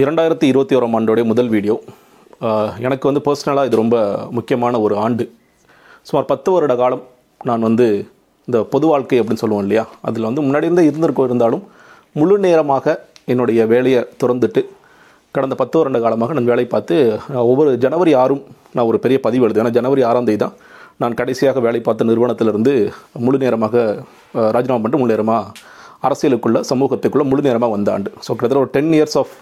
இரண்டாயிரத்தி இருபத்தி ஓராம் ஆண்டோடைய முதல் வீடியோ. எனக்கு வந்து பர்சனலாக இது ரொம்ப முக்கியமான ஒரு ஆண்டு. சுமார் பத்து வருட காலம் நான் வந்து இந்த பொது வாழ்க்கை அப்படின்னு சொல்லுவோம் இல்லையா? அதில் வந்து முன்னாடி இருந்தே இருந்திருக்கோ இருந்தாலும் முழு நேரமாக என்னுடைய வேலையை திறந்துட்டு கடந்த பத்து வருட காலமாக நான் வேலை பார்த்து ஒவ்வொரு ஜனவரி ஆறும் நான் ஒரு பெரிய பதிவு எழுது ஏன்னா ஜனவரி ஆறாம் தேதி தான் நான் கடைசியாக வேலை பார்த்த நிறுவனத்திலிருந்து முழு நேரமாக ராஜினாமா பண்ணிட்டு முழு நேரமாக அரசியலுக்குள்ளே சமூகத்துக்குள்ளே முழு நேரமாக வந்த ஆண்டு. ஸோ கிட்டத்தட்ட ஒரு டென் இயர்ஸ் ஆஃப்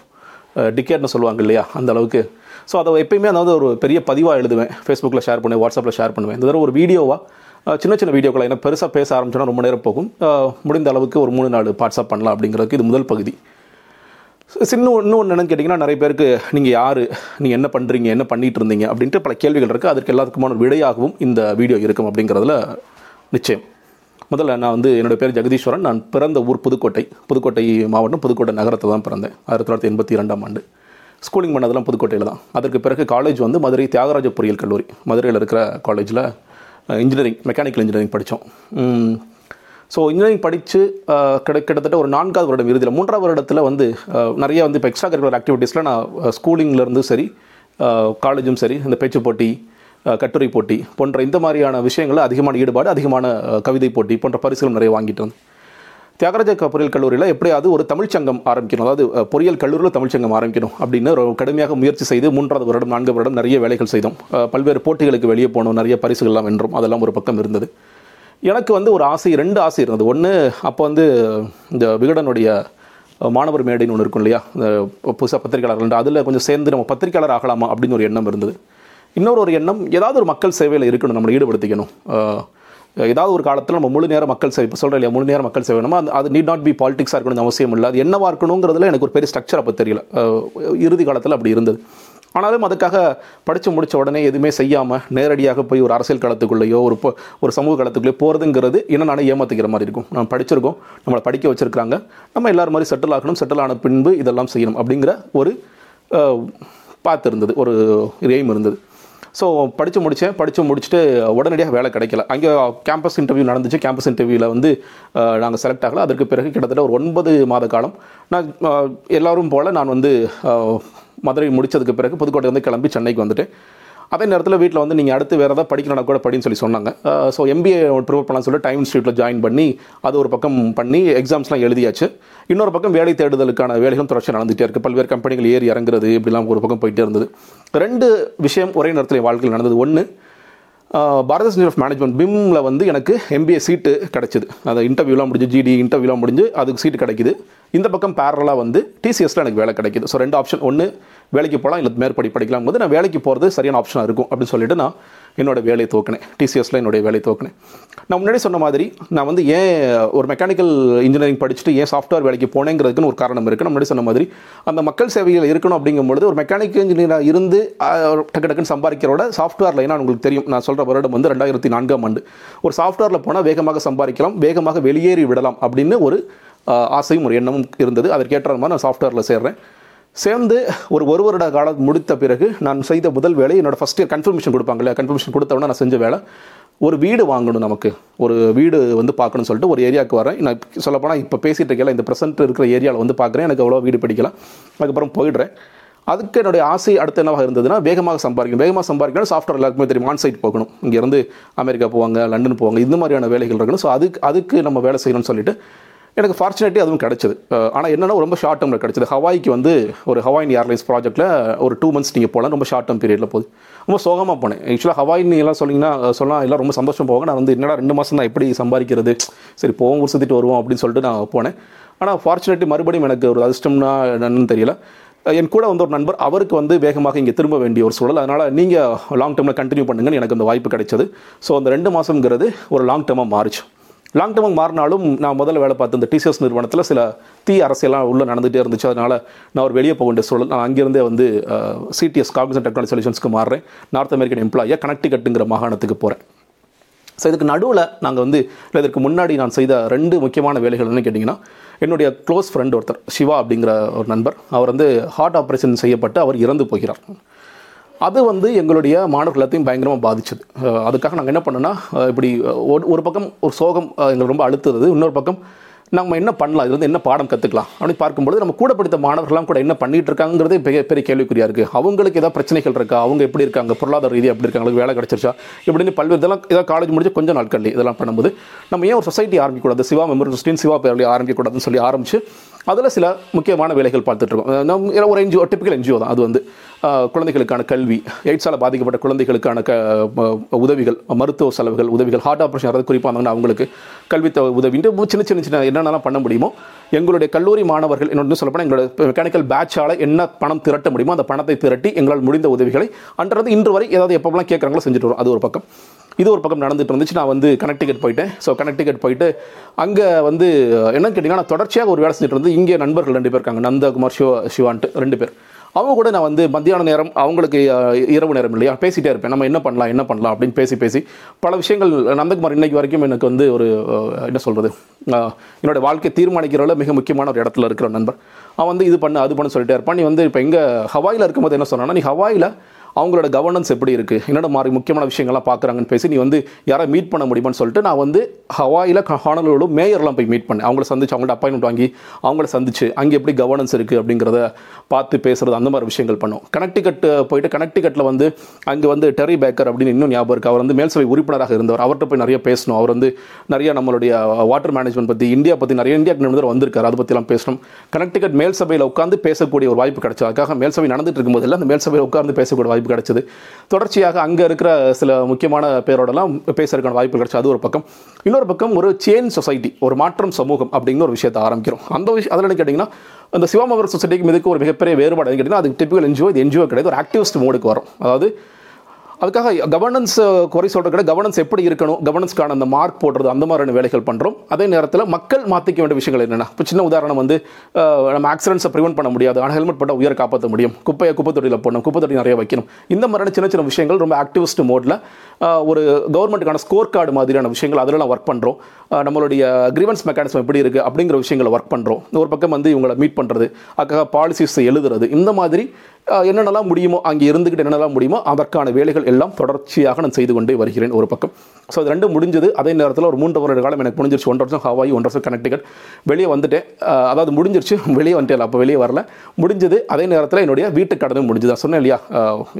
டிக்கெட்னு சொல்லுவாங்க இல்லையா அந்த அளவுக்கு. ஸோ அதை எப்பயுமே அதாவது ஒரு பெரிய பதிவாக எழுதுவேன். ஃபேஸ்புக்கில் ஷேர் பண்ணுவேன் வாட்ஸ்அப்பில் ஷேர் பண்ணுவேன். இந்த தடவை ஒரு வீடியோவாக சின்ன சின்ன வீடியோக்களை ஏன்னா பெருசாக பேச ஆரம்பிச்சோன்னா ரொம்ப நேரம் போகும். முடிந்த அளவுக்கு ஒரு மூணு நாலு வாட்ஸ்அப் பண்ணலாம் அப்படிங்கிறதுக்கு இது முதல் பகுதி. சின்ன இன்னும் ஒன்று என்னன்னு கேட்டிங்கன்னா நிறைய பேருக்கு நீங்கள் யார் நீங்கள் என்ன பண்ணுறீங்க என்ன பண்ணிட்டு இருந்தீங்க அப்படின்ட்டு பல கேள்விகள் இருக்குது அதற்கு எல்லாத்துக்குமான விடையாகவும் இந்த வீடியோ இருக்கும் அப்படிங்கிறதுல நிச்சயம். முதல்ல நான் வந்து என்னோடய பேர் ஜெகதீஸ்வரன். நான் பிறந்த ஊர் புதுக்கோட்டை. புதுக்கோட்டை மாவட்டம் புதுக்கோட்டை நகரத்தில் தான் பிறந்தேன். ஆயிரத்தி தொள்ளாயிரத்தி எண்பத்தி இரண்டாம் ஆண்டு. ஸ்கூலிங் பண்ணதெல்லாம் புதுக்கோட்டையில் தான். அதற்கு பிறகு காலேஜ் வந்து மதுரை தியாகராஜ பொறியியல் கல்லூரி. மதுரையில் இருக்கிற காலேஜில் இன்ஜினியரிங் மெக்கானிக்கல் இன்ஜினியரிங் படித்தோம் ஸோ இன்ஜினியரிங் படித்து கிட கிட்டத்தட்ட ஒரு நான்காவது வருடம் இறுதியில் மூன்றாவது வருடத்தில் வந்து நிறைய வந்து இப்போ எக்ஸ்ட்ரா கரிக்குலர் ஆக்டிவிட்டீஸில் நான் ஸ்கூலிங்லேருந்து சரி காலேஜும் சரி இந்த பேச்சு போட்டி கட்டுரை போட்டி போன்ற இந்த மாதிரியான விஷயங்களில் அதிகமான ஈடுபாடு அதிகமான கவிதை போட்டி போன்ற பரிசுகள் நிறைய வாங்கிட்டு இருந்தேன் தியாகராஜ பொறியியல் கல்லூரியில் எப்படியாவது ஒரு தமிழ்ச்சங்கம் ஆரம்பிக்கணும். அதாவது பொறியியல் கல்லூரியில் தமிழ்ச்சங்கம் ஆரம்பிக்கணும் அப்படின்னு ஒரு கடுமையாக முயற்சி செய்து மூன்றாவது வருடம் நான்கு வருடம் நிறைய வேலைகள் செய்தோம். பல்வேறு போட்டிகளுக்கு வெளியே போனோம். நிறைய பரிசுகள்லாம் வென்றோம். அதெல்லாம் ஒரு பக்கம் இருந்தது. எனக்கு வந்து ஒரு ஆசை ரெண்டு ஆசை இருந்தது. ஒன்று அப்போ வந்து இந்த விகடனுடைய மாணவர் மேடைன்னு ஒன்று இருக்கும் இல்லையா? இந்த புதுசாக பத்திரிகையாளர்கள் அதில் கொஞ்சம் சேர்ந்து நம்ம பத்திரிகையாளர் ஆகலாமா அப்படின்னு ஒரு எண்ணம் இருந்தது. இன்னொரு ஒரு எண்ணம் ஏதாவது ஒரு மக்கள் சேவையில் இருக்கணும் நம்மளை ஈடுபடுத்திக்கணும். ஏதாவது ஒரு காலத்தில் நம்ம முழு நேர மக்கள் சேவை இப்போ சொல்கிறேன் இல்லையா முழு நேர மக்கள் சேவை நம்ம அது- அது நீட் நாட் பி பாலிடிக்ஸாக இருக்கணும்னு அவசியம் இல்லை. அது என்னவாக இருக்கணுங்கிறதுல எனக்கு ஒரு பெரிய ஸ்ட்ரக்சர் அப்போ தெரியல. இறுதி காலத்தில் அப்படி இருந்தது. ஆனாலும் அதுக்காக படித்து முடித்த உடனே எதுவுமே செய்யாமல் நேரடியாக போய் ஒரு அரசியல் களத்துக்குள்ளேயோ ஒரு ஒரு சமூக களத்துக்குள்ளேயோ போகிறதுங்கிறது என்ன நானே ஏமாத்திக்கிற மாதிரி இருக்கும். நம்ம படிச்சிருக்கோம் நம்மளை படிக்க வச்சுருக்காங்க நம்ம எல்லோரும் மாதிரி செட்டில் ஆகணும் செட்டில் ஆன பின்பு இதெல்லாம் செய்யணும் அப்படிங்கிற ஒரு பார்த்து இருந்தது ஒரு எய்ம் இருந்தது. ஸோ படித்து முடித்தேன் படித்து முடிச்சுட்டு உடனடியாக வேலை கிடைக்கல. அங்கே கேம்பஸ் இன்டர்வியூ நடந்துச்சு. கேம்பஸ் இன்டர்வியூவில் வந்து நாங்கள் செலக்ட் ஆகலை. அதற்கு பிறகு கிட்டத்தட்ட ஒரு ஒன்பது மாத காலம் நான் எல்லோரும் போல் நான் வந்து மதுரை முடித்ததுக்கு பிறகு புதுக்கோட்டை வந்து கிளம்பி சென்னைக்கு வந்துட்டேன். அதே நேரத்தில் வீட்டில் வந்து நீங்கள் அடுத்து வேறு ஏதாவது படிக்கணும்னா கூட படின்னு சொல்லி சொன்னாங்க. ஸோ எம்பிஏ ப்ரிப்பேர் பண்ணலாம் சொல்லி டைம் இன்ஸ்டியூட்டில் ஜாயின் பண்ணி அது ஒரு பக்கம் பண்ணி எக்ஸாம்ஸ்லாம் எழுதியாச்சு. இன்னொரு பக்கம் வேலை தேடுதலுக்கான வேலைகளும் தொடர்ச்சி நடந்துகிட்டே இருக்குது பல்வேறு கம்பெனிகள் ஏறி இறங்குறது இப்படிலாம் ஒரு பக்கம் போயிட்டே இருந்தது. ரெண்டு விஷயம் ஒரே நேரத்தில் வாழ்க்கையில் நடந்தது. ஒன்று பாரத இன்ஸ்டியூட் ஆஃப் மேனேஜ்மெண்ட் பிம்மில் வந்து எனக்கு எம்பிஏ சீட்டு கிடச்சிது. அந்த இன்டர்வியூலாம் முடிஞ்சு ஜிடி இன்டர்வியூலாம் முடிஞ்சு அதுக்கு சீட்டு கிடைக்குது. இந்த பக்கம் பேரலாக வந்து டிசிஎஸ்ல எனக்கு வேலை கிடைக்குது. ஸோ ரெண்டு ஆப்ஷன் ஒன்று வேலைக்கு போகலாம் இல்லை மேற்படி படிக்கலாம் போது நான் வேலைக்கு போகிறது சரியான ஆப்ஷனாக இருக்கும் அப்படின்னு சொல்லிட்டு நான் என்னோட வேலையை தோக்கினேன் டிசிஎஸில் என்னுடைய வேலையை தோக்கினேன் நான் முன்னாடி சொன்ன மாதிரி நான் வந்து ஏன் ஒரு மெக்கானிக்கல் இன்ஜினியரிங் படிச்சுட்டு ஏன் சாஃப்ட்வேர் வேலைக்கு போனேங்கிறதுக்குன்னு ஒரு காரணம் இருக்குது நான் முன்னாடி சொன்ன மாதிரி அந்த மக்கள் சேவையில் இருக்கணும் அப்படிங்கும்பொழுது ஒரு மெக்கானிக்கல் இன்ஜினியராக இருந்து டக்கு டக்குன்னு சம்பாதிக்கிறோட சாஃப்ட்வேர் லைனாக உங்களுக்கு தெரியும். நான் சொல்கிற வருடம் வந்து ரெண்டாயிரத்தி நான்காம் ஆண்டு. ஒரு சாஃப்ட்வேரில் போனால் வேகமாக சம்பாதிக்கலாம் வேகமாக வெளியேறி விடலாம் அப்படின்னு ஒரு ஆசையும் ஒரு எண்ணமும் இருந்தது. அதற்கேற்ற மாதிரி நான் சாஃப்ட்வேரில் சேர்றேன். சேர்ந்து ஒரு ஒரு வருட காலம் முடித்த பிறகு நான் செய்த முதல் வேலை என்னோடய ஃபஸ்ட் இயர் கன்ஃபர்மேஷன் கொடுப்பாங்கல்ல கன்ஃபர்மேஷன் கொடுத்தவொடனே நான் செஞ்ச வேலை ஒரு வீடு வாங்கணும் நமக்கு. ஒரு வீடு வந்து பார்க்கணும்னு சொல்லிட்டு ஒரு ஏரியாவுக்கு வரேன். நான் சொல்லப்போனால் இப்போ பேசிகிட்டு இருக்கல இந்த ப்ரெசென்ட் இருக்கிற ஏரியாவில் வந்து பார்க்குறேன். எனக்கு அவ்வளோ வீடு பிடிக்கல அதுக்கப்புறம் போயிடுறேன். அதுக்கு என்னுடைய ஆசை அடுத்து என்னவாக இருந்ததுன்னா வேகமாக சம்பாதிக்கணும். வேகமாக சம்பாதிக்கணும் சாஃப்ட்வேர் எல்லாருக்குமே தெரியும். ஆன் சைட் போகணும். இங்கேருந்து அமெரிக்கா போவாங்க லண்டன் போவாங்க. இந்த மாதிரியான வேலைகள் இருக்கணும். ஸோ அதுக்கு அதுக்கு நம்ம வேலை செய்யணும்னு சொல்லிட்டு எனக்கு ஃபார்ச்சுனேட்லி அதுவும் கிடச்சிது. ஆனால் என்னென்னா ரொம்ப ஷார்ட் டேர்மில் கிடச்சிது. ஹவாய்க்கு வந்து ஒரு ஹவாயின் ஏர்லைன்ஸ் ப்ராஜெக்ட்டில் ஒரு டூ மந்த்ஸ் நீங்கள் போகலாம். ரொம்ப ஷார்ட் டேர்ம் பீரியடில் போகுது. ரொம்ப சோகமாக போனேன். ஆக்சுவலாக ஹவாயின் எல்லாம் சொன்னீங்கன்னா சொல்லலாம் எல்லாம் ரொம்ப சந்தோஷம் போவாங்க. நான் வந்து என்னடா ரெண்டு மாதம் தான் எப்படி சம்பாதிக்கிறது? சரி போவோம் ஊர் சுற்றிட்டு வருவோம் அப்படின்னு சொல்லிட்டு நான் போனேன். ஆனால் ஃபார்ச்சுனேட்லி மறுபடியும் எனக்கு ஒரு அதிர்ஷ்டம்னா என்னன்னு தெரியல. என் கூட வந்து ஒரு நண்பர் அவருக்கு வந்து வேகமாக இங்கே திரும்ப வேண்டிய ஒரு சூழல். அதனால் நீங்கள் லாங் டேர்மில் கண்டினியூ பண்ணுங்கன்னு எனக்கு அந்த வாய்ப்பு கிடைச்சது. ஸோ அந்த ரெண்டு மாதங்கிறது ஒரு லாங் டேர்மாக மாறிச்சு. லாங் டேர்மாக மாறினாலும் நான் முதல்ல வேலை பார்த்த இந்த டிசிஎஸ் நிறுவனத்தில் சில தீ அரசியலாம் உள்ளே நடந்துகிட்டே இருந்துச்சு. அதனால் நான் ஒரு வெளியே போக வேண்டிய சூழல். நான் அங்கேருந்தே வந்து சிடிஎஸ் காக்னிசன் டெக்னாலஜி சொல்யூஷன்ஸ்க்கு மாறுறேன். நார்த் அமெரிக்கன் எம்ப்ளாயாக கனெக்டிகட்டுங்கிற மாகாணத்துக்கு போகிறேன் ஸோ இதுக்கு நடுவில் நாங்கள் வந்து இல்லை இதற்கு முன்னாடி நான் செய்த ரெண்டு முக்கியமான வேலைகள் என்ன கேட்டிங்கன்னா என்னுடைய க்ளோஸ் ஃப்ரெண்ட் ஒருத்தர் சிவா அப்படிங்கிற ஒரு நண்பர். அவர் வந்து ஹார்ட் ஆப்ரேஷன் செய்யப்பட்டு அவர் இறந்து போகிறார். அது வந்து எங்களுடைய மாணவர்கள் எல்லாத்தையும் பயங்கரமாக பாதிச்சது. அதுக்காக நாங்கள் என்ன பண்ணோன்னா இப்படி ஒரு ஒரு பக்கம் ஒரு சோகம் எங்களுக்கு ரொம்ப அழுத்துறது இன்னொரு பக்கம் நம்ம என்ன பண்ணலாம் இது வந்து என்ன பாடம் கற்றுக்கலாம் அப்படின்னு பார்க்கும்பொழுது நம்ம கூட படித்த மாணவர்கள்லாம் கூட என்ன பண்ணிகிட்டு இருக்காங்கிறதே பெரிய பெரிய கேள்விக்குறியாக இருக்குது அவங்களுக்கு ஏதாவது பிரச்சனைகள் இருக்கா? அவங்க எப்படி இருக்காங்க? பொருளாதார ரீதியாக எப்படி இருக்காங்க? வேலை கிடச்சிருச்சா? இப்படின்னு பல்வேறு இதெல்லாம் ஏதாவது காலேஜ் முடிஞ்சு கொஞ்சம் நாட்கள் இதெல்லாம் பண்ணும்போது நம்ம ஏன் ஒரு சொசைட்டி ஆரம்பிக்கக்கூடாது? சிவா மெமோரியல் சொசைட்டின்னு சிவா பேரில் ஆரம்பிக்கக்கூடாதுன்னு சொல்லி ஆரம்பித்து அதில் சில முக்கியமான வேலைகள் பார்த்துட்ருக்கோம். நம்ம ஒரு என்ஜிஓ டிப்பிக்கல் என்ஜிஓ தான். அது வந்து குழந்தைகளுக்கான கல்வி எய்ட்ஸால் பாதிக்கப்பட்ட குழந்தைகளுக்கான க உதவிகள் மருத்துவ செலவுகள் உதவிகள் ஹார்ட் ஆப்ரேஷன் யாராவது குறிப்பாக அவங்களுக்கு கல்வி உதவின்ட்டு சின்ன சின்ன சின்ன என்னென்னலாம் பண்ண முடியுமோ எங்களுடைய கல்லூரி மாணவர்கள் இன்னொன்று சொல்லப்போனால் எங்களோட மெக்கானிக்கல் பேட்சால் என்ன பணம் திரட்ட முடியுமோ அந்த பணத்தை திரட்டி எங்களால் முடிந்த உதவிகளை அன்றது இன்று வரை ஏதாவது எப்போலாம் கேட்குறாங்களோ செஞ்சுட்டு வரும். அது ஒரு பக்கம். இது ஒரு பக்கம் நடந்துட்டு இருந்துச்சு. நான் வந்து கனெக்டிகட் போயிட்டேன். ஸோ கனெக்டிகட் போயிட்டு அங்கே வந்து என்னன்னு கேட்டிங்கன்னா நான் தொடர்ச்சியாக ஒரு வேலை செஞ்சுட்டு இருந்து இங்கே நண்பர்கள் ரெண்டு பேர் இருக்காங்க. நந்தகுமார் சிவா சிவான்ட்டு ரெண்டு பேர். அவங்க கூட நான் வந்து மத்தியான நேரம் அவங்களுக்கு இரவு நேரம் இல்லையா பேசிகிட்டே இருப்பேன். நம்ம என்ன பண்ணலாம் என்ன பண்ணலாம் அப்படின்னு பேசி பேசி பல விஷயங்கள் நந்தகுமார் இன்னைக்கு வரைக்கும் எனக்கு வந்து ஒரு என்ன சொல்கிறது என்னோடய வாழ்க்கை தீர்மானிக்கிறதுல மிக முக்கியமான ஒரு இடத்துல இருக்கிற நண்பர். அவன் வந்து இது பண்ணு அது பண்ணு சொல்லிட்டே இருப்பான். நீ வந்து இப்போ எங்கே ஹவாயில் இருக்கும்போது என்ன சொன்னான்னா நீ ஹவாயில் அவங்களோட கவர்னன்ஸ் எப்படி இருக்குது என்னோட மாதிரி முக்கியமான விஷயங்கள்லாம் பார்க்குறாங்கன்னு பேசி நீ வந்து யாரை மீட் பண்ண முடியுமான்னு சொல்லிட்டு நான் வந்து ஹவாயில் ஹானலோட மேயர்லாம் போய் மீட் பண்ணேன். அவங்கள சந்திச்சு அவங்கள்ட்ட அப்பாயின்மெண்ட் வாங்கி அவங்கள சந்திச்சு அங்கே எப்படி கவர்னன்ஸ் இருக்குது அப்படிங்கிறத பார்த்து பேசுறது அந்த மாதிரி விஷயங்கள் பண்ணோம். கனெக்டிகட் போயிட்டு கனெக்டிகட்டில் வந்து அங்கே வந்து டெரி பேக்கர் அப்படின்னு இன்னும் ஞாபகம் இருக்குது அவர் வந்து மேல்சபை உறுப்பினராக இருந்தவர். அவர்கிட்ட போய் நிறைய பேசணும் அவர் வந்து நிறைய நம்மளுடைய வாட்டர் மேனேஜ்மெண்ட் பற்றி இந்தியா பற்றி நிறைய இந்தியா நிபுணர் வந்திருக்காரு. அதை பற்றிலாம் பேசணும் கனெக்டிகட் மேல் சபையில் உட்காந்து பேசக்கூடிய ஒரு வாய்ப்பு கிடைச்சது. அதுக்காக மேல் சபை நடந்துட்டு இருக்கும்போதில் அந்த மேல் சபையில் உட்கார்ந்து பேசக்கூடிய வாய்ப்பு கிடைச்சது. தொடர்ச்சியாக அங்கே இருக்கிற சில முக்கியமான பேரோடலாம் பேசுறதுக்கான வாய்ப்பு கிடைச்சது. அது ஒரு பக்கம். இன்னொரு பக்கம் ஒரு சேஞ்ச் சொசைட்டி ஒரு மாற்றம் சமூகம் அப்படிங்கிற ஒரு விஷயத்தை ஆரம்பிக்கிறோம். அந்த விஷயம் அதில் கேட்டிங்கன்னா அந்த சிவாமவர் சொசைட்டிக்கு இதுக்கு ஒரு மிகப்பெரிய வேறுபாடு கேட்டிங்கன்னா அது டிப்பிக்கல் என்ஜிஓ இது என்ஜிஓ கிடையாது. ஒரு ஆக்டிவிஸ்ட் மோடுக்கு வரும். அதாவது அதுக்காக கவர்னன்ஸ் குறை சொல்கிற கிடையாது கவர்னன்ஸ் எப்படி இருக்கணும் கவர்னன்ஸ்க்கான அந்த மார்க் போடுறது அந்த மாதிரியான வேலைகள் பண்ணுறோம் அதே நேரத்தில் மக்கள் மாற்றிக்க வேண்டிய விஷயங்கள் என்னென்ன இப்போ சின்ன உதாரணம் வந்து நம்ம ஆக்சிடென்ட்ஸை ப்ரிவென்ட் பண்ண முடியாது ஆனால் ஹெல்மெட் போட்டால் உயிரை காப்பாற்ற முடியும். குப்பையை குப்பை தொட்டியில் போடணும் குப்பை தொட்டி நிறைய வைக்கணும். இந்த மாதிரியான சின்ன சின்ன விஷயங்கள் ரொம்ப ஆக்டிவிஸ்ட் மோடில் ஒரு கவர்மெண்ட்டுக்கான ஸ்கோர் கார்டு மாதிரியான விஷயங்கள் அதிலலாம் ஒர்க் பண்ணுறோம் நம்மளுடைய கிரீவன்ஸ் மெக்கானிசம் எப்படி இருக்குது அப்படிங்கிற விஷயங்களை ஒர்க் பண்ணுறோம் ஒரு பக்கம் வந்து இவங்களை மீட் பண்ணுறது அதுக்காக பாலிசிஸ் எழுதுறது இந்த மாதிரி என்னென்னலாம் முடியுமோ அங்கே இருந்துக்கிட்டு என்னென்னலாம் முடியுமோ அதற்கான வேலைகள் எல்லாம் தொடர்ச்சியாக நான் செய்து கொண்டே வருகிறேன் ஒரு பக்கம். ஸோ அது ரெண்டும் முடிஞ்சது. அதே நேரத்தில் ஒரு மூன்று வருட காலம் எனக்கு முடிஞ்சிருச்சு. ஒன்றரை வருஷம் ஹவாய் ஒன்றரை வருஷம் கனெக்டிகட் வெளியே வந்துட்டேன். அதாவது முடிஞ்சிருச்சு. வெளியே வந்துட்டேன். அப்போ வெளியே வரல. முடிஞ்சது. அதே நேரத்தில் என்னுடைய வீட்டு கடனும் முடிஞ்சது. நான் சொன்னேன் இல்லையா?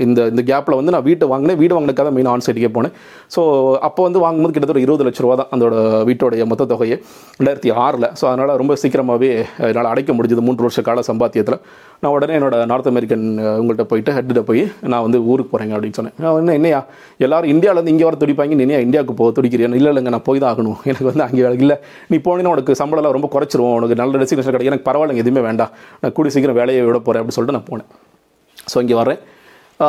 இந்த இந்த கேப்பில் வந்து நான் வீட்டு வாங்கினேன். வீடு வாங்கினதுக்காக மெயின் ஆன் சைட்டுக்கே போனேன். ஸோ அப்போ வந்து வாங்கும்போது கிட்டத்தட்ட ஒரு இருபது லட்ச ரூபா தான் அதோட வீட்டோடைய மொத்த தொகையை. ரெண்டாயிரத்தி ஆறில். ஸோ அதனால் ரொம்ப சீக்கிரமாகவே என்னால் அடைக்க முடிஞ்சது. மூன்று வருஷ கால சம்பாத்தியத்தில். நான் உடனே என்னோட நார்த் அமெரிக்கன் உங்கள்கிட்ட போயிட்டு ஹெட்டில் போய் நான் வந்து ஊருக்கு போகிறேங்க அப்படின்னு சொன்னேன். என்ன என்னையா? எல்லாரும் இந்தியாவிலேருந்து இங்கே வர துடிப்பாங்க. என்னையா இந்தியாவுக்கு போக துடிக்கிறேன் இல்லை இல்லைங்க நான் போய் தான் ஆகணும். எனக்கு வந்து அங்கே வேலை இல்லை. நீ போனீங்கன்னா உனக்கு சம்பளம்லாம் ரொம்ப குறைச்சிருவோம். உனக்கு நல்ல டெசிக்னேஷன் கிடைக்கும். எனக்கு பரவாயில்லைங்க எதுவுமே வேண்டாம். நான் கூடி சீக்கிரம் வேலையை விட போகிறேன் அப்படின்னு சொல்லிட்டு நான் போனேன். ஸோ இங்கே வரேன்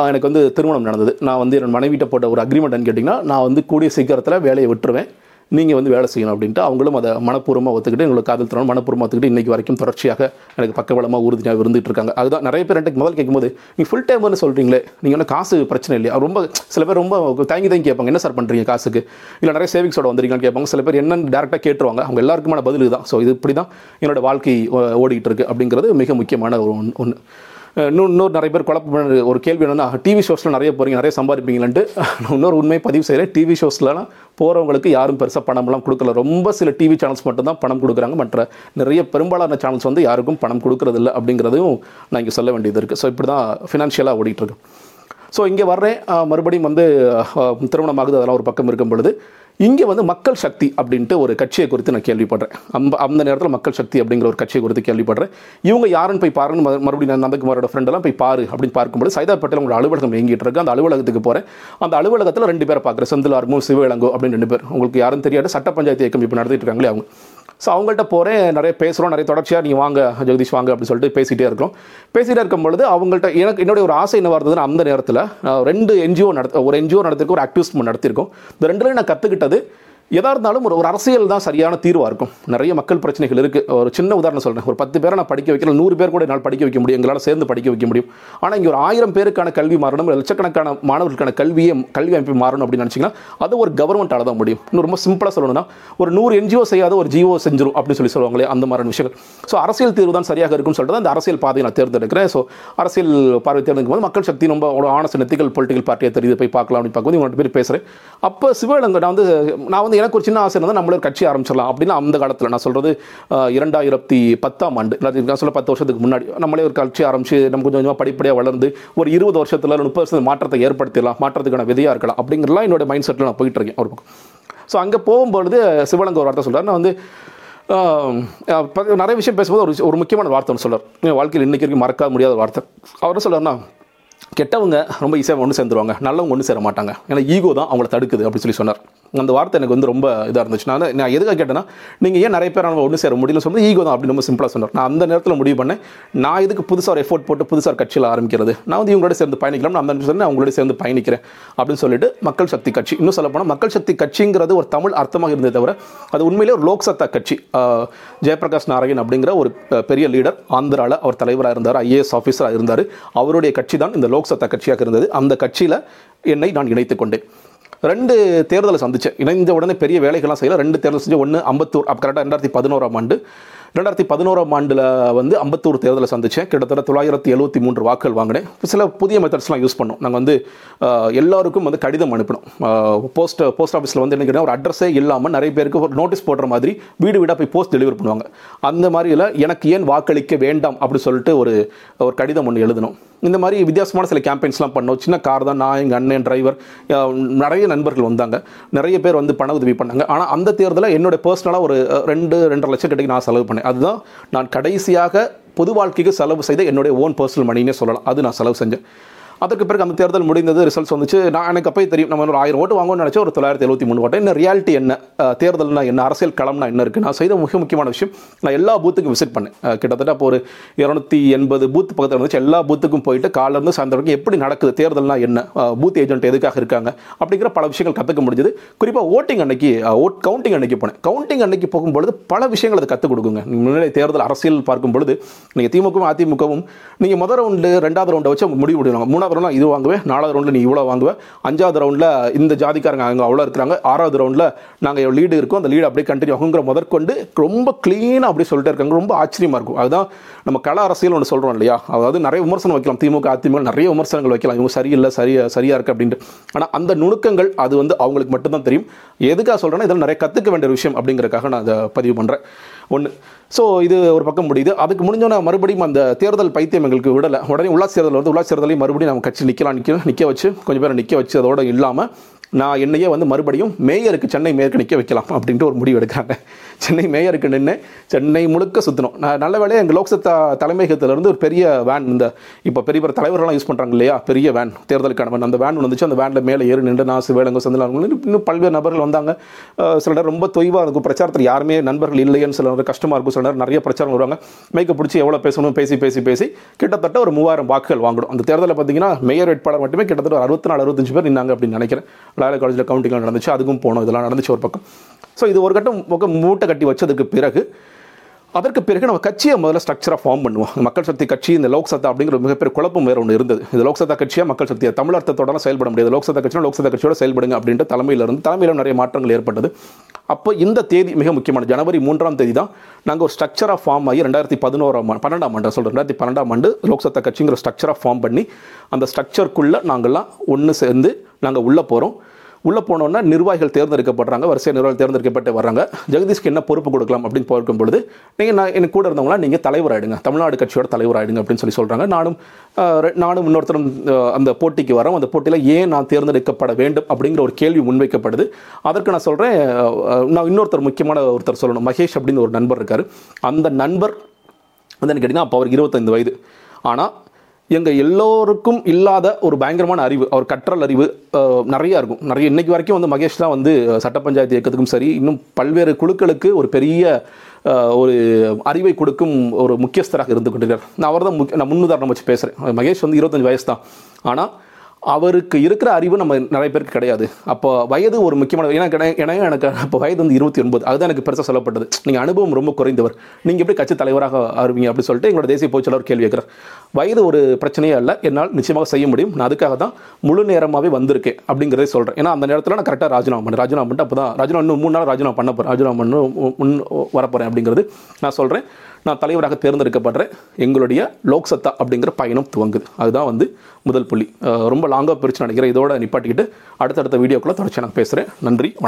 எனக்கு வந்து திருமணம் நடந்தது. நான் வந்து என் மனைவிட்ட போட்ட ஒரு அக்ரிமெண்ட்னு கேட்டிங்கன்னா நான் வந்து கூடிய சீக்கிரத்தில் வேலையை விட்டுருவேன். நீங்கள் வந்து வேலை செய்யணும் அப்படின்ட்டு அவங்களும் அதை மனப்பூர்வமாக ஒத்துக்கிட்டு எங்களுக்கு காதல் திறன் மனப்பூர்வமாக ஒத்துக்கிட்டு இன்றைக்கி வரைக்கும் தொடர்ச்சியாக எனக்கு பக்கபலமாக உறுதியாக இருந்துகிட்டு இருக்காங்க. அதுதான் நிறைய பேர் எனக்கு முதல் கேட்கும்போது நீ ஃபுல் டைம்னு சொல்கிறீங்களே நீங்கள் வந்து காசு பிரச்சனை இல்லையா? ரொம்ப சில பேர் ரொம்ப தயங்கி தயங்கி கேட்பாங்க என்ன சார் பண்ணுறீங்க காசுக்கு? இல்லை நிறைய சேவிங்ஸோட வந்திருக்கீங்கன்னு கேட்பாங்க. சில பேர் என்னென்னு டேரெக்டாக கேட்டுருவாங்க. அவங்க எல்லாருக்குமான பதில் தான். ஸோ இது இப்படி தான் என்னோட வாழ்க்கை ஓடிக்கிட்டு இருக்குது இருக்கு அப்படிங்கிறது மிக முக்கியமான ஒரு ஒன்று இன்னும் இன்னொரு நிறைய பேர் குழப்பம் ஒரு கேள்வி என்னென்னா டிவி ஷோஸில் நிறைய போகிறீங்க நிறைய சம்பாதிப்பீங்களான்ட்டு நான் இன்னொரு உண்மையை பதிவு செய்கிறேன் டிவி ஷோஸ்லலாம் போகிறவங்களுக்கு யாரும் பெருசாக பணம்லாம் கொடுக்கல. ரொம்ப சில டிவி சேனல்ஸ் மட்டும்தான் பணம் கொடுக்குறாங்க. மற்ற நிறைய பெரும்பாலான சேனல்ஸ் வந்து யாருக்கும் பணம் கொடுக்கறதில்ல அப்படிங்கிறதையும் நான் இங்கே சொல்ல வேண்டியது இருக்குது ஸோ இப்படி தான் ஃபினான்ஷியலாக ஓடிட்டுருக்கு ஸோ இங்கே வர்றேன். மறுபடியும் வந்து திருமணமாகுது அதெல்லாம் ஒரு பக்கம் இருக்கும் பொழுது. இங்கே வந்து மக்கள் சக்தி அப்படின்ட்டு ஒரு கட்சியை குறித்து நான் கேள்விப்படுறேன். அந்த அந்த நேரத்தில் மக்கள் சக்தி அப்படிங்கிற ஒரு கட்சியை குறித்து கேள்விப்படுறேன். இவங்க யாருன்னு போய் பாருன்னு மறு- மறுபடியும் நான் நந்தகுமாரோட ஃப்ரெண்டெல்லாம் போய் பாரு அப்படின்னு பார்க்கும்போது சைதா பட்டேல் உங்களோட அலுவலகம் இயங்கிட்டு இருக்கு. அந்த அலுவலகத்துக்கு போகிறேன் அந்த அலுவலகத்தில் ரெண்டு பேரை பார்க்குறேன். செந்திலார்மும் சிவஇளங்கோ அப்படின்னு ரெண்டு பேர். உங்களுக்கு யாரும் தெரியாது. சட்ட பஞ்சாயத்து இயக்கம் இப்போ நடத்திட்டு இருக்காங்களே அவங்க. ஸோ அவங்கள்ட்ட போகிறேன் நிறைய பேசுகிறோம் நிறைய தொடர்ச்சியாக நீ வாங்க ஜெகதீஷ் வாங்க அப்படின்னு சொல்லிட்டு பேசிகிட்டே இருக்கிறோம். பேசிகிட்டே இருக்கும் பொழுது அவங்கள்ட்ட எனக்கு என்னுடைய ஒரு ஆசை என்ன இருந்ததுன்னா அந்த நேரத்தில் ரெண்டு என்ஜிஓ நடத்த ஒரு என்ஜிஓ நடத்திருக்கோம் ஒரு ஆக்டிவிஸ்ட் நடத்திருக்கோம். இந்த ரெண்டுலையும் நான் கற்றுக்கிட்டது எதாக இருந்தாலும் ஒரு ஒரு அரசியல் தான் சரியான தீர்வாக இருக்கும். நிறைய மக்கள் பிரச்சனைகள் இருக்குது ஒரு சின்ன உதாரணம் சொல்கிறேன் ஒரு பத்து பேரை நான் படிக்க வைக்கிறேன் நூறு பேர் கூட என்னால் படிக்க வைக்க முடியும். எங்களால் சேர்ந்து படிக்க வைக்க முடியும். ஆனால் இங்கே ஒரு ஆயிரம் பேருக்கான கல்வி மாறணும் லட்சக்கணக்கான மாணவர்களுக்கான கல்வியை கல்வி அமைப்பு மாறணும் அப்படின்னு நினச்சிங்கன்னா அது ஒரு கவர்மெண்ட்டால் தான் முடியும். இன்னும் ரொம்ப சிம்பிளாக சொல்லணும்னா ஒரு நூறு என்ஜிஓ செய்யாத ஒரு ஜிஓ செஞ்சிரும் அப்படின்னு சொல்லி சொல்லுவாங்களே அந்த மாதிரியான விஷயங்கள். ஸோ அரசியல் தீர்வு தான் சரியாக இருக்கும்னு சொல்லிட்டு தான் அந்த அரசியல் பாதையை நான் தேர்ந்தெடுக்கிறேன். ஸோ அரசியல் பார்வை தேர்ந்தெடுக்கும் போது மக்கள் சக்தி ரொம்ப ஒரு ஆனஸ்ட் நெத்திகள் பொலிட்டிக்கல் பார்ட்டியை தெரியுது போய் பார்க்கலாம் அப்படின்னு பார்க்கும்போது இவங்க பேர் பேசுகிறேன் அப்போ சிவகங்கை நான் வந்து நான் வந்து எனக்கு ஒரு சின்ன ஆசை இருந்தால் நம்மளே ஒரு கட்சி ஆரம்பிச்சிடலாம் அப்படின்னு அந்த காலத்தில் நான் சொல்கிறது இரண்டாயிரத்தி பத்தாம் ஆண்டு நான் சொல்ல பத்து வருஷத்துக்கு முன்னாடி நம்மளே ஒரு கட்சி ஆரம்பிச்சு நம்ம கொஞ்சம் கொஞ்சமாக படிப்படியாக வளர்ந்து ஒரு இருபது வருஷத்தில் முப்பது வருஷத்துக்கு மாற்றத்தை ஏற்படுத்திடலாம் மாற்றத்துக்கான விதையாக இருக்கலாம் அப்படிங்கிறலாம் என்னோட மைண்ட் செட்டில் நான் போயிட்டு இருக்கேன் ஒரு பக்கம். ஸோ அங்கே போகும்பொழுது சிவலங்க ஒரு வார்த்தை சொல்கிறார் நான் வந்து நிறைய விஷயம் பேசும்போது ஒரு ஒரு முக்கியமான வார்த்தை ஒன்று சொல்கிறார் என் வாழ்க்கையில் இன்றைக்கி வரைக்கும் மறக்க முடியாத வார்த்தை. அவர் சொல்கிறார்னா கெட்டவங்க ரொம்ப ஈஸியாக ஒன்று சேர்ந்துருவாங்க நல்லவங்க ஒன்று சேர மாட்டாங்க. ஏன்னா ஈகோ தான் அவங்கள தடுக்குது அப்படின்னு சொல்லி சொன்னார். அந்த வார்த்தை எனக்கு வந்து ரொம்ப இதாக இருந்துச்சு. நான் நான் எதுக்காக கேட்டேன்னா நீங்கள் ஏன் நிறைய பேர் நம்ம ஒன்று சேர முடியல சொன்னது ஈகோ தான் அப்படின்னு ரொம்ப சிம்பிளாக சொன்னார். நான் அந்த நேரத்தில் முடிவு பண்ணேன். நான் இதுக்கு புதுசாக ஒரு எஃபோர்ட் போட்டு புதுசாக கட்சியில் ஆரம்பிக்கிறது? நான் வந்து இவங்களோட சேர்ந்து பயணிக்கலாம் நான் அந்த நிமிஷம் அவங்களோட சேர்ந்து பயணிக்கிறேன் அப்படின்னு சொல்லிட்டு மக்கள் சக்தி கட்சி. இன்னும் சொல்ல போனால் மக்கள் சக்தி கட்சிங்கிறது ஒரு தமிழ் அர்த்தமாக இருந்தே தவிர அது உண்மையிலே ஒரு லோக் சத்தா கட்சி. ஜெயபிரகாஷ் நாராயண் அப்படிங்கிற ஒரு பெரிய லீடர் ஆந்திராவில் அவர் தலைவராக இருந்தார் ஐஏஎஸ் ஆஃபீஸராக இருந்தார். அவருடைய கட்சி தான் இந்த லோக்சத்தா கட்சியாக இருந்தது. அந்த கட்சியில் என்னை நான் இணைத்துக்கொண்டேன் ரெண்டு தேர்தலை சந்திச்சேன். இணைந்த உடனே பெரிய வேலைகள்லாம் செய்யல. ரெண்டு தேர்தல் செஞ்சு ஒன்று அம்பத்தூர் அப்போ கரெக்டாக ரெண்டாயிரத்தி பதினோராம் ஆண்டு. ரெண்டாயிரத்தி பதினோராம் ஆண்டில் வந்து அம்பத்தூர் தேர்தலை சந்தித்தேன் கிட்டத்தட்ட தொள்ளாயிரத்தி எழுபத்தி மூன்று வாக்குகள் வாங்கினேன். சில புதிய மெத்தட்ஸ்லாம் யூஸ் பண்ணோம். நாங்கள் வந்து எல்லாருக்கும் வந்து கடிதம் அனுப்பினோம். போஸ்ட் போஸ்ட் ஆஃபீஸில் வந்து என்ன கேட்டால் ஒரு அட்ரஸே இல்லாமல் நிறைய பேருக்கு ஒரு நோட்டீஸ் போடுற மாதிரி வீடு வீடாக போய் போஸ்ட் டெலிவரி பண்ணுவாங்க. அந்த மாதிரியில் எனக்கு ஏன் வாக்களிக்க வேண்டாம் அப்படின்னு சொல்லிட்டு ஒரு ஒரு கடிதம் ஒன்று எழுதணும் இந்த மாதிரி வித்தியாசமான சில கேம்பெயின்ஸ்லாம் பண்ணோம். சின்ன கார் தான் நான் எங்கள் அண்ணன் டிரைவர் நிறைய நண்பர்கள் வந்தாங்க. நிறைய பேர் வந்து பண உதவி பண்ணாங்க. ஆனால் அந்த தேர்தலில் என்னோட பர்சனலாக ஒரு ரெண்டு ரெண்டரை லட்சம் கிட்டக்கு நான் செலவு பண்ணேன். அதுதான் நான் கடைசியாக பொது வாழ்க்கைக்கு செலவு செய்த என்னுடைய ஓன் பர்சனல் மணின்னே சொல்லலாம். அது நான் செலவு செஞ்சேன். அதற்கு பிறகு அந்த தேர்தல் முடிந்தது ரிசல்ட்ஸ் வந்துச்சு. நான் எனக்கு அப்போ தெரியும் நம்ம ஒரு ஆயிரம் ஓட்டு வாங்கணும்னு நினச்சா ஒரு தொள்ளாயிரத்தி எழுபத்தி மூணு ஓட்டு. என்ன ரியாலிட்டி என்ன? தேர்தல்னா என்ன? அரசியல் களம்னா என்ன இருக்குது நான் செய்த மிக முக்கியமான விஷயம் நான் எல்லா பூத்துக்கும் விசிட் பண்ணேன். கிட்டத்தட்ட அப்போ ஒரு இரநூத்தி எண்பது பூத் பக்கத்தில் இருந்துச்சு. எல்லா பூத்துக்கும் போயிட்டு காலிலேருந்து சாயந்தரம் வரைக்கும் எப்படி நடக்குது தேர்தல்னா என்ன? பூத் ஏஜென்ட் எதுக்காக இருக்காங்க? அப்படிங்கிற பல விஷயங்கள் கற்றுக்க முடிஞ்சது. குறிப்பாக ஓட்டிங் அன்னைக்கு ஓட் கவுண்டிங் அன்னைக்கு போனேன். கவுண்டிங் அன்னைக்கு போகும்பொழுது பல விஷயங்கள் அது கற்றுக் கொடுக்குங்க. முன்னிலை தேர்தல் அரசியல் பார்க்கும் பொழுது நீங்கள் திமுகவும் அதிமுகவும் நீங்கள் முதல் ரவுண்டு ரெண்டாவது ரவுண்டை வச்சு முடிவு முடிவாங்க மூணாவது ரவுண்டில் இது வாங்குவேன். நாலாவது ரவுண்டில் நீ இவ்வளோ வாங்குவேன் அஞ்சாவது ரவுண்டில் இந்த ஜாதிக்காரங்க அங்கே அவ்வளோ இருக்கிறாங்க ஆறாவது ரவுண்டில் நாங்கள் லீடு இருக்கோம். அந்த லீடு அப்படியே கண்டினியூ ஆகுங்கிற முதற்கொண்டு ரொம்ப க்ளீனாக அப்படி சொல்லிட்டே இருக்காங்க. ரொம்ப ஆச்சரியமாக இருக்கும். அதுதான் நம்ம கல அரசியல் ஒன்று சொல்கிறோம் இல்லையா? அதாவது நிறைய விமர்சனம் வைக்கலாம். திமுக அதிமுக நிறைய விமர்சனங்கள் வைக்கலாம். இவங்க சரியில்லை சரியா சரியாக இருக்கு அப்படின்ட்டு. ஆனால் அந்த நுணுக்கங்கள் அது வந்து அவங்களுக்கு மட்டும்தான் தெரியும். எதுக்காக சொல்கிறேன்னா இதில் நிறைய கற்றுக்க வேண்டிய விஷயம் அப்படிங்கிறதுக்காக நான் அதை பதிவு பண்ணுறேன் ஒன்று ஸோ இது ஒரு பக்கம் முடியுது. அதுக்கு முடிஞ்சோன்னா மறுபடியும் அந்த தேர்தல் பைத்தியம் எங்களுக்கு விடலை. உடனே உள்ளாட்சி தேர்தல் வந்து உள்ளாட்சி தேர்தலையும் மறுபடியும் நம்ம கட்சி நிற்கலாம் நிற்க நிற்க வச்சு கொஞ்சம் பேரை நிற்க வச்சு அதோடு இல்லாமல் நான் என்னையே வந்து மறுபடியும் மேயருக்கு சென்னை மேற்கணிக்க நிற்க வைக்கலாம் அப்படின்ட்டு ஒரு முடிவு எடுக்கிறாங்க. சென்னை மேயருக்கு நின்று சென்னை முழுக்க சுற்றணும் நான் நல்ல வேலையை எங்கள் லோக்சத்தா தலைமையகத்திலிருந்து ஒரு பெரிய வேன் இந்த இப்போ பெரிய பெரிய தலைவர்கள்லாம் யூஸ் பண்ணுறாங்க இல்லையா? பெரிய வேன் தேர்தலுக்கான வேன் அந்த வேன் வந்துச்சு. அந்த வேனில் மேலே ஏறி நின்று நாசு சிவேலங்க செந்தில் இன்னும் பல்வேறு நபர்கள் வந்தாங்க. சில நேரம் ரொம்ப தொய்வாக இருக்கும். பிரச்சாரத்தில் யாருமே நண்பர்கள் இல்லைன்னு சில நேரம் கஷ்டமாக இருக்கும். சில நேரம் நிறைய பிரச்சாரம் வருவாங்க. மைக்கை பிடிச்சி எவ்வளோ பேசணும்? பேசி பேசி பேசி கிட்டத்தட்ட ஒரு மூவாயிரம் வாக்குகள் வாங்கணும் அந்த தேர்தலில் பார்த்தீங்கன்னா மேயர் வேட்பாளர் மட்டுமே கிட்டத்தட்ட ஒரு அறுபத்தி நாலு அறுபத்தஞ்சு பேர் நின்னாங்க அப்படின்னு நினைக்கிறேன். லாயல காலேஜில் கவுண்டிங்கில் நடந்துச்சு அதுக்கும் போனோம். இதெல்லாம் நடந்துச்சு ஒரு பக்கம். ஸோ இது ஒரு கட்டம் மூட்டை கட்டி வச்சதுக்கு பிறகு அதற்கு பிறகு நம்ம கட்சியை முதல்ல ஸ்ட்ரக்சராக ஃபார்ம் பண்ணுவோம். மக்கள் சக்தி கட்சி இந்த லோக்சத்தா அப்படிங்கிற மிகப்பெரிய குழப்பம் வேறு ஒன்று இருந்தது. இது லோக்சத்தா கட்சியாக மக்கள் சக்தியை? தமிழ் அர்த்தத்தோட செயல்பட முடியாது. லோக்சத்தா சத்தா லோக்சத்தா கட்சியோட செயல்படுங்க அப்படின்ற தலைமையில் இருந்து தலைமையில் நிறைய மாற்றங்கள் ஏற்பட்டது. அப்போ இந்த தேதி மிக முக்கியமான ஜனவரி மூன்றாம் தேதி தான் நாங்கள் ஒரு ஸ்ட்ரக்சராக ஃபார்ம் ஆகி ரெண்டாயிரத்தி பதினோராம் ஆண்டு பன்னெண்டாம் ஆண்டு சொல்கிறேன் ரெண்டாயிரத்தி பன்னெண்டாம் ஆண்டு லோக்சத்தா கட்சிங்கிற ஸ்ட்ரக்சராக ஃபார்ம் பண்ணி அந்த ஸ்ட்ரக்சருக்குள்ளே நாங்கள்லாம் ஒன்று சேர்ந்து நாங்கள் உள்ளே போகிறோம் உள்ளே போனோன்னா நிர்வாகிகள் தேர்ந்தெடுக்கப்படுறாங்க வரிசை நிர்வாகிகள் தேர்ந்தெடுக்கப்பட்டு வர்றாங்க. ஜெகதீஷ்க்கு என்ன பொறுப்பு கொடுக்கலாம் அப்படின்னு பார்க்கும் பொழுது நீங்கள் நான் எனக்கு கூட இருந்தவங்களாம் நீங்கள் தலைவராயிடுங்க தமிழ்நாடு கட்சியோட தலைவராயிடுங்க அப்படின்னு சொல்லி சொல்கிறாங்க நானும் நானும் இன்னொருத்தரும் அந்த போட்டிக்கு வரோம். அந்த போட்டியில் ஏன் நான் தேர்ந்தெடுக்கப்பட வேண்டும் அப்படிங்கிற ஒரு கேள்வி முன்வைக்கப்படுது. அதற்கு நான் சொல்கிறேன் நான் இன்னொருத்தர் முக்கியமான ஒருத்தர் சொல்லணும். மகேஷ் அப்படின்னு ஒரு நண்பர் இருக்கார். அந்த நண்பர் வந்து எனக்கு கேட்டிங்கன்னா அப்போ அவருக்கு இருபத்தைந்து வயது. ஆனால் எங்கள் எல்லோருக்கும் இல்லாத ஒரு பயங்கரமான அறிவு அவர் கற்றல் அறிவு நிறையா இருக்கும். நிறைய இன்னைக்கு வரைக்கும் வந்து மகேஷ் தான் வந்து சட்ட பஞ்சாயத்து இயக்கத்துக்கும் சரி இன்னும் பல்வேறு குழுக்களுக்கு ஒரு பெரிய ஒரு அறிவை கொடுக்கும் ஒரு முக்கியஸ்தராக இருந்து கொண்டிருக்கார் நான் அவர் தான் முக்கிய நான் முன்னுதாரணம் வச்சு பேசுகிறேன் மகேஷ் வந்து இருபத்தஞ்சு வயசு தான் ஆனால் அவருக்கு இருக்கிற அறிவு நம்ம நிறைய பேருக்கு கிடையாது. அப்போ வயது ஒரு முக்கியமான ஏன்னா ஏன்னா எனக்கு அப்போ வயது வந்து இருபத்தி ஒன்பது அதுதான் எனக்கு பெருசாக சொல்லப்பட்டது. நீங்கள் அனுபவம் ரொம்ப குறைந்தவர். நீங்கள் எப்படி கட்சி தலைவராக ஆறுவீங்க அப்படின்னு சொல்லிட்டு எங்களோட தேசிய பொதுச்செயலாளர் கேள்வி கேட்குறார். வயது ஒரு பிரச்சனையே அல்ல. என்னால் நிச்சயமாக செய்ய முடியும். நான் அதுக்காக தான் முழு நேரமாகவே வந்திருக்கேன் அப்படிங்கிறதே சொல்கிறேன் ஏன்னா அந்த நேரத்தில் நான் கரெக்டாக ராஜினாமா பண்ணேன். ராஜினாமா பண்ணிட்டு அப்போ தான் ராஜினாமா இன்னும் மூணு நாள் ராஜினாமா பண்ண போகிறேன் ராஜினாமா பண்ணு முன் வரப்போகிறேன் அப்படிங்கிறது நான் சொல்கிறேன் நான் தலைவராக தேர்ந்தெடுக்கப்படுறேன் எங்களுடைய லோக்சத்தா அப்படிங்கிற பயணம் துவங்குது. அதுதான் வந்து முதல் புள்ளி. ரொம்ப லாங்காக பிரித்து நினைக்கிறேன். இதோட நிப்பாட்டிக்கிட்டு அடுத்தடுத்த வீடியோக்குள்ளே தொடர்ச்சி நான் பேசுகிறேன் நன்றி வணக்கம்.